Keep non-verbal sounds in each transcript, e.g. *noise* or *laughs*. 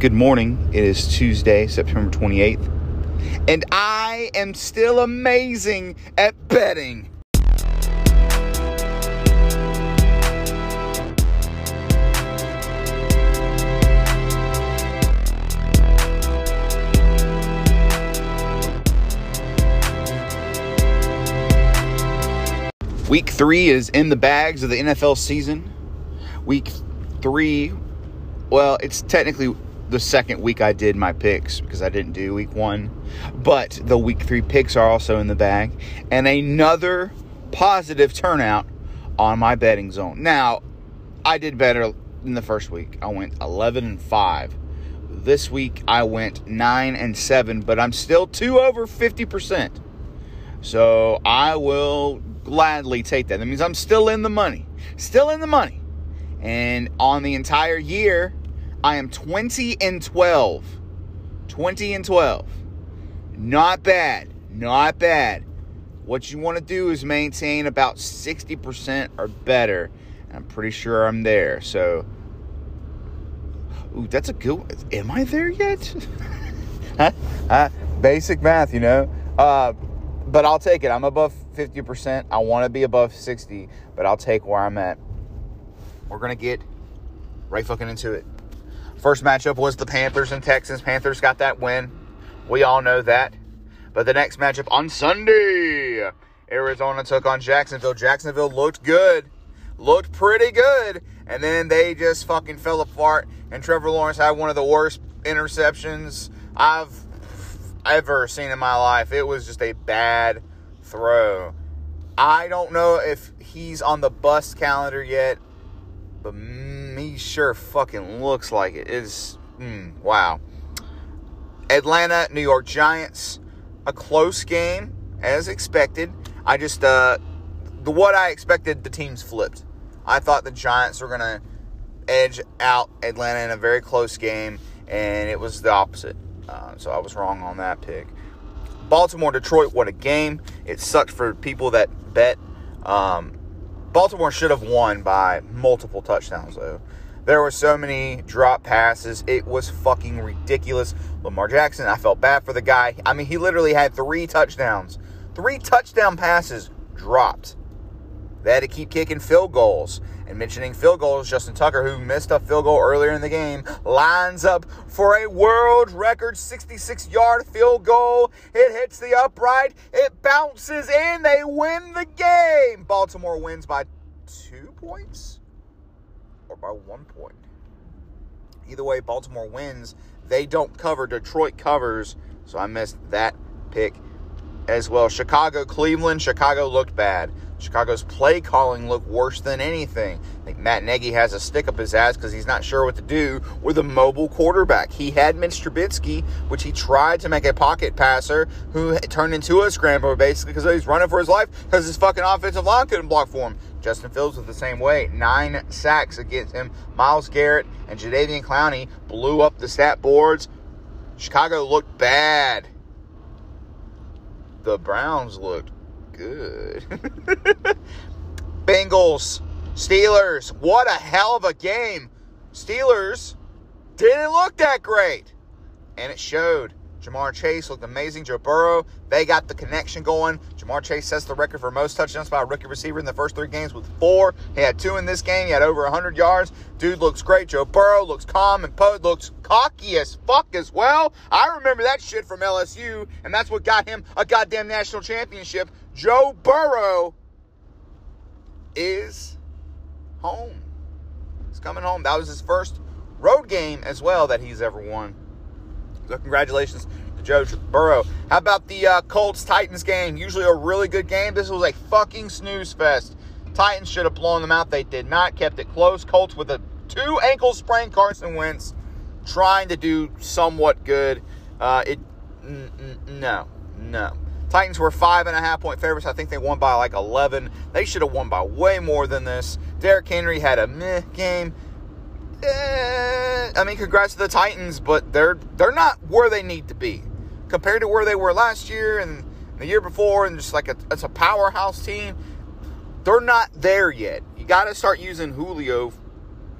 Good morning. It is Tuesday, September 28th, and I am still amazing at betting. Week three is in the bags of the NFL season. Week three, well, it's technically the second week I did my picks because I didn't do week one. But the week three picks are also in the bag. And another positive turnout on my betting zone. Now, I did better in the first week. I went 11 and 5. This week I went 9 and 7, but I'm still two over 50%. So I will gladly take that. That means I'm still in the money. Still in the money. And on the entire year, I am 20 and 12. 20 and 12. Not bad. Not bad. What you want to do is maintain about 60% or better. I'm pretty sure I'm there. So, ooh, that's a good. Am I there yet? *laughs* basic math, you know. Uh, but I'll take it. I'm above 50%. I want to be above 60, but I'll take where I'm at. We're going to get right fucking into it. First matchup was the Panthers and Texans. Panthers got that win. We all know that. But the next matchup on Sunday, Arizona took on Jacksonville. Jacksonville looked good, looked pretty good, and then they just fucking fell apart. And Trevor Lawrence had one of the worst interceptions I've ever seen in my life. It was just a bad throw. I don't know if he's on the bust calendar yet, but me sure fucking looks like it. Is mm, wow. Atlanta, New York Giants, a close game as expected. I just uh the what I expected the teams flipped. I thought the Giants were gonna edge out Atlanta in a very close game, and it was the opposite. Uh, so I was wrong on that pick. Baltimore, Detroit, what a game! It sucked for people that bet. Um, Baltimore should have won by multiple touchdowns, though. There were so many drop passes. It was fucking ridiculous. Lamar Jackson, I felt bad for the guy. I mean, he literally had three touchdowns. Three touchdown passes dropped. They had to keep kicking field goals. And mentioning field goals, Justin Tucker, who missed a field goal earlier in the game, lines up for a world record 66 yard field goal. It hits the upright, it bounces in, they win the game. Baltimore wins by two points or by one point. Either way, Baltimore wins. They don't cover. Detroit covers. So I missed that pick as well. Chicago, Cleveland. Chicago looked bad. Chicago's play calling looked worse than anything. I think Matt Nagy has a stick up his ass because he's not sure what to do with a mobile quarterback. He had Mitch Trubisky, which he tried to make a pocket passer, who turned into a scrambler basically because he's running for his life because his fucking offensive line couldn't block for him. Justin Fields was the same way. Nine sacks against him. Myles Garrett and Jadeveon Clowney blew up the stat boards. Chicago looked bad. The Browns looked good. *laughs* Bengals, Steelers. What a hell of a game. Steelers didn't look that great. And it showed. Ja'Marr Chase looked amazing. Joe Burrow, they got the connection going. Ja'Marr Chase sets the record for most touchdowns by a rookie receiver in the first three games with four. He had two in this game. He had over 100 yards. Dude looks great. Joe Burrow looks calm and Poe looks cocky as fuck as well. I remember that shit from LSU, and that's what got him a goddamn national championship. Joe Burrow is home. He's coming home. That was his first road game as well that he's ever won. So congratulations to Joe Burrow. How about the uh, Colts Titans game? Usually a really good game. This was a fucking snooze fest. Titans should have blown them out. They did not. Kept it close. Colts with a two ankle sprain. Carson Wentz trying to do somewhat good. Uh, it n- n- no no. Titans were five and a half point favorites. I think they won by like 11. They should have won by way more than this. Derrick Henry had a meh game. Eh, I mean, congrats to the Titans, but they're they're not where they need to be compared to where they were last year and the year before, and just like a, it's a powerhouse team. They're not there yet. You got to start using Julio.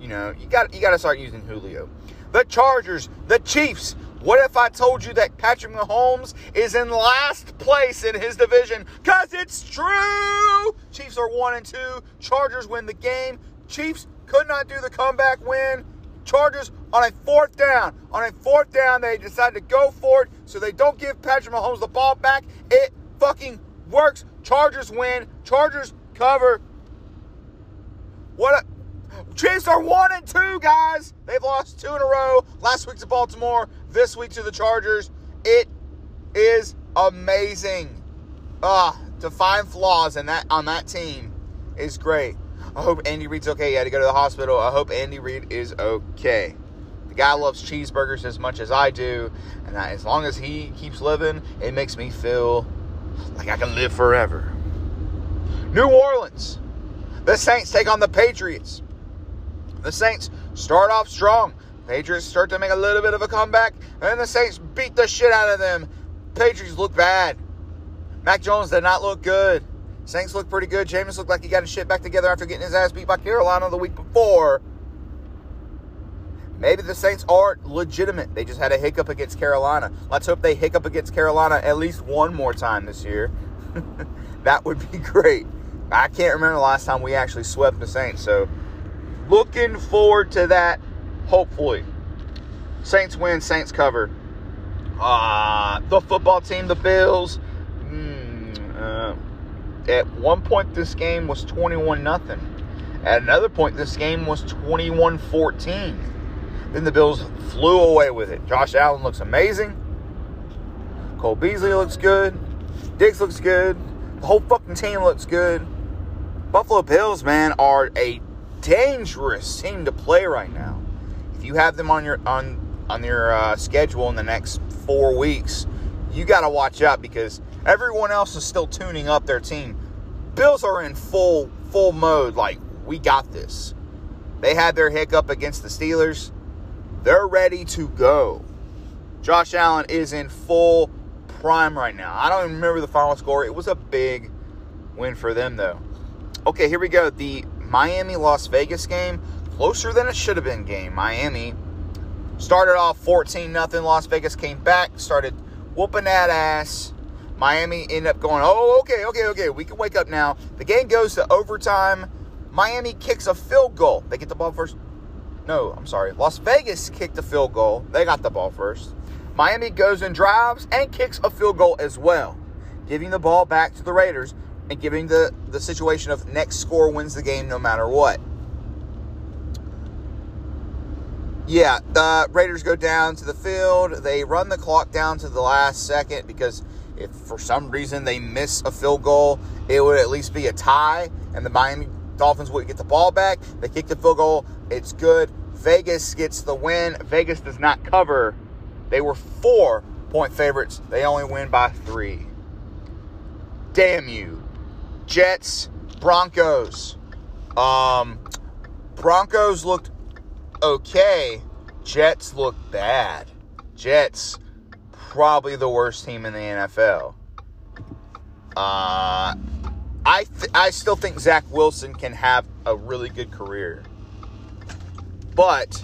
You know, you got you got to start using Julio. the Chargers, the Chiefs. What if I told you that Patrick Mahomes is in last place in his division? Because it's true. Chiefs are one and two. Chargers win the game. Chiefs could not do the comeback win. Chargers on a fourth down. On a fourth down, they decide to go for it so they don't give Patrick Mahomes the ball back. It fucking works. Chargers win. Chargers cover. What a Chiefs are one and two, guys. They've lost two in a row. Last week to Baltimore, this week to the Chargers. It is amazing. Ah, to find flaws in that on that team is great. I hope Andy Reid's okay. He had to go to the hospital. I hope Andy Reid is okay. The guy loves cheeseburgers as much as I do, and as long as he keeps living, it makes me feel like I can live forever. New Orleans. The Saints take on the Patriots. The Saints start off strong. Patriots start to make a little bit of a comeback, and the Saints beat the shit out of them. Patriots look bad. Mac Jones did not look good. Saints look pretty good. Jameis looked like he got his shit back together after getting his ass beat by Carolina the week before. Maybe the Saints aren't legitimate. They just had a hiccup against Carolina. Let's hope they hiccup against Carolina at least one more time this year. *laughs* that would be great. I can't remember the last time we actually swept the Saints, so looking forward to that, hopefully. Saints win, Saints cover. Uh, the football team, the Bills. Mm, uh, at one point, this game was 21 nothing. At another point, this game was 21 14. Then the Bills flew away with it. Josh Allen looks amazing. Cole Beasley looks good. Diggs looks good. The whole fucking team looks good. Buffalo Bills, man, are a dangerous team to play right now. If you have them on your on on your uh, schedule in the next four weeks, you got to watch out because everyone else is still tuning up their team. Bills are in full full mode. Like we got this. They had their hiccup against the Steelers. They're ready to go. Josh Allen is in full prime right now. I don't even remember the final score. It was a big win for them though. Okay, here we go. The Miami Las Vegas game, closer than it should have been game. Miami started off 14 nothing. Las Vegas came back, started whooping that ass. Miami ended up going, oh, okay, okay, okay, we can wake up now. The game goes to overtime. Miami kicks a field goal. They get the ball first. No, I'm sorry. Las Vegas kicked a field goal. They got the ball first. Miami goes and drives and kicks a field goal as well, giving the ball back to the Raiders and giving the, the situation of next score wins the game no matter what. Yeah, the Raiders go down to the field. They run the clock down to the last second because if for some reason they miss a field goal, it would at least be a tie, and the Miami Dolphins would get the ball back. They kick the field goal. It's good. Vegas gets the win. Vegas does not cover. They were four point favorites. They only win by three. Damn you. Jets, Broncos. Um, Broncos looked okay. Jets looked bad. Jets, probably the worst team in the NFL. Uh, I th- I still think Zach Wilson can have a really good career, but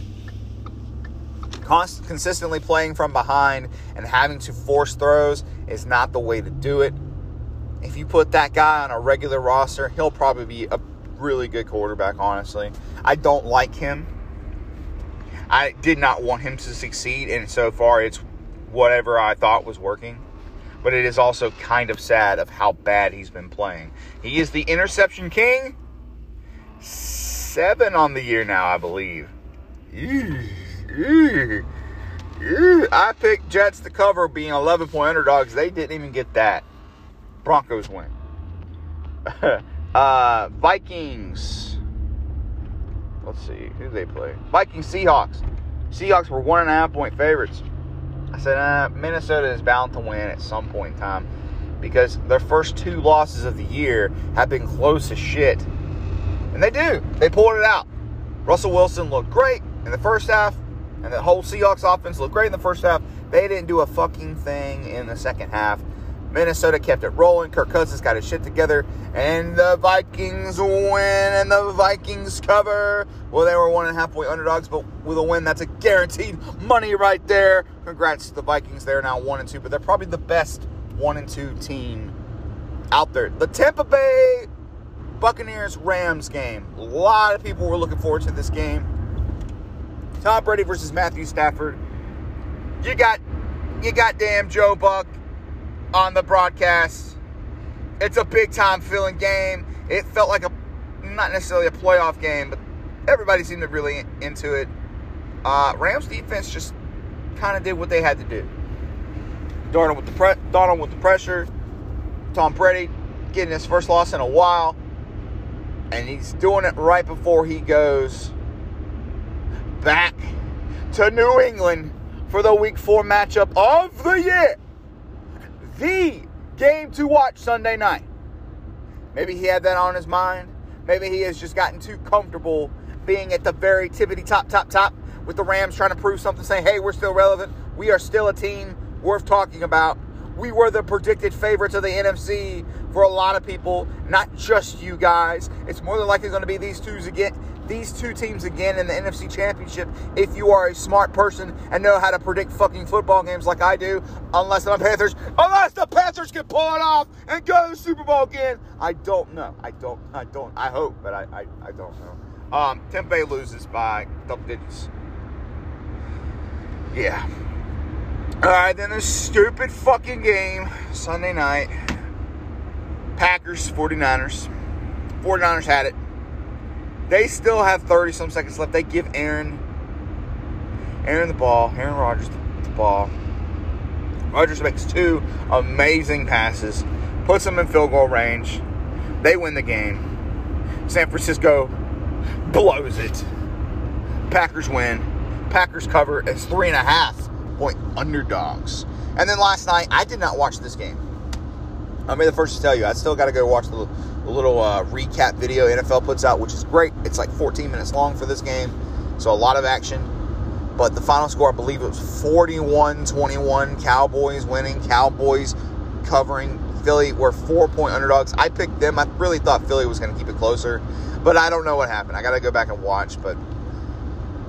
const- consistently playing from behind and having to force throws is not the way to do it if you put that guy on a regular roster, he'll probably be a really good quarterback, honestly. I don't like him. I did not want him to succeed, and so far it's whatever I thought was working. But it is also kind of sad of how bad he's been playing. He is the interception king. Seven on the year now, I believe. I picked Jets to cover being 11 point underdogs. They didn't even get that. Broncos win. *laughs* uh, Vikings. Let's see who they play. Vikings Seahawks. Seahawks were one and a half point favorites. I said uh, Minnesota is bound to win at some point in time because their first two losses of the year have been close as shit, and they do. They pulled it out. Russell Wilson looked great in the first half, and the whole Seahawks offense looked great in the first half. They didn't do a fucking thing in the second half. Minnesota kept it rolling. Kirk Cousins got his shit together, and the Vikings win, and the Vikings cover. Well, they were one and a half point underdogs, but with a win, that's a guaranteed money right there. Congrats to the Vikings. They're now one and two, but they're probably the best one and two team out there. The Tampa Bay Buccaneers Rams game. A lot of people were looking forward to this game. Tom Brady versus Matthew Stafford. You got you got damn Joe Buck on the broadcast. It's a big time feeling game. It felt like a not necessarily a playoff game, but everybody seemed to really into it. Uh, Rams defense just kind of did what they had to do. Darnold with the pre- Donald with the pressure. Tom Brady getting his first loss in a while, and he's doing it right before he goes back to New England for the Week Four matchup of the year the game to watch Sunday night. Maybe he had that on his mind. Maybe he has just gotten too comfortable being at the very tippity top, top, top with the Rams trying to prove something, saying, hey, we're still relevant. We are still a team worth talking about. We were the predicted favorites of the NFC for a lot of people, not just you guys. It's more than likely going to be these twos again, these two teams again in the NFC Championship if you are a smart person and know how to predict fucking football games like I do, unless the Panthers, unless the Panthers can pull it off and go to the Super Bowl again. I don't know. I don't, I don't, I hope, but I, I, I don't know. Um, Bay loses by double digits. Yeah. All right, then this stupid fucking game Sunday night. Packers, 49ers. 49ers had it. They still have 30 some seconds left. They give Aaron Aaron the ball, Aaron Rodgers the, the ball. Rodgers makes two amazing passes, puts them in field goal range. They win the game. San Francisco blows it. Packers win. Packers cover as three and a half point underdogs. And then last night, I did not watch this game. I'll be the first to tell you, I still got to go watch the, the little uh, recap video NFL puts out, which is great. It's like 14 minutes long for this game, so a lot of action. But the final score, I believe it was 41 21. Cowboys winning, Cowboys covering. Philly were four point underdogs. I picked them. I really thought Philly was going to keep it closer, but I don't know what happened. I got to go back and watch. But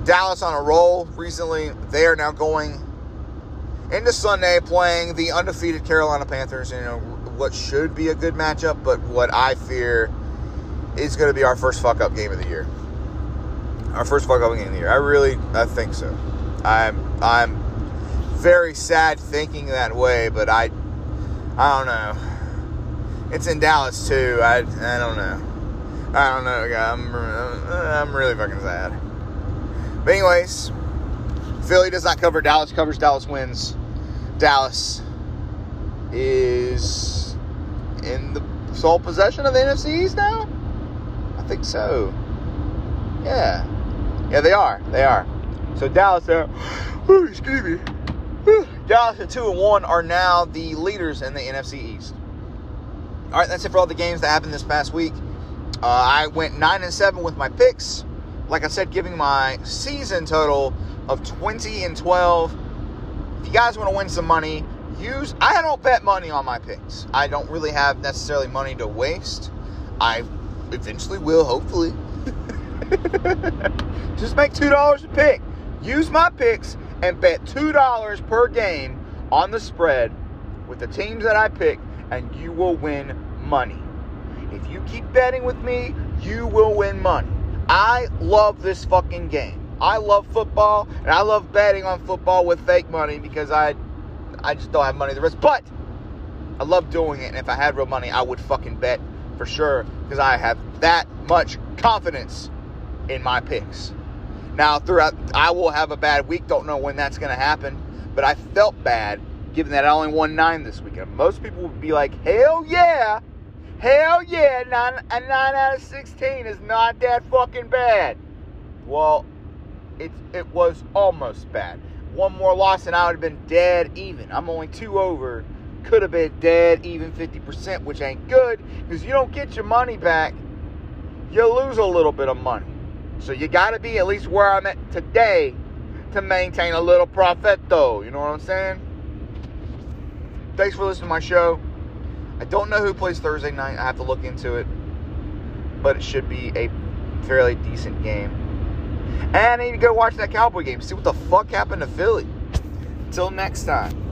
Dallas on a roll recently. They are now going into Sunday playing the undefeated Carolina Panthers. You know, what should be a good matchup, but what I fear is going to be our first fuck up game of the year. Our first fuck up game of the year. I really, I think so. I'm, I'm very sad thinking that way, but I, I don't know. It's in Dallas too. I, I don't know. I don't know. I'm, I'm really fucking sad. But anyways, Philly does not cover. Dallas covers. Dallas wins. Dallas is in the sole possession of the NFC East now. I think so. Yeah, yeah, they are. They are. So Dallas, uh, *sighs* excuse me. *sighs* Dallas at two and one are now the leaders in the NFC East. All right, that's it for all the games that happened this past week. Uh, I went nine and seven with my picks. Like I said, giving my season total of twenty and twelve. If you guys want to win some money, use. I don't bet money on my picks. I don't really have necessarily money to waste. I eventually will, hopefully. *laughs* Just make two dollars a pick. Use my picks and bet two dollars per game on the spread with the teams that I pick, and you will win money. If you keep betting with me, you will win money. I love this fucking game. I love football, and I love betting on football with fake money because I, I just don't have money the rest. But I love doing it, and if I had real money, I would fucking bet for sure because I have that much confidence in my picks. Now, throughout, I will have a bad week. Don't know when that's going to happen, but I felt bad given that I only won nine this weekend. Most people would be like, "Hell yeah, hell yeah, nine, a nine out of sixteen is not that fucking bad." Well, it it was almost bad. One more loss and I would have been dead even. I'm only two over. Could have been dead even 50%, which ain't good because you don't get your money back. You lose a little bit of money. So you got to be at least where I'm at today to maintain a little profit, though. You know what I'm saying? Thanks for listening to my show. I don't know who plays Thursday night. I have to look into it. But it should be a fairly decent game. And I need to go watch that Cowboy game, see what the fuck happened to Philly. Till next time.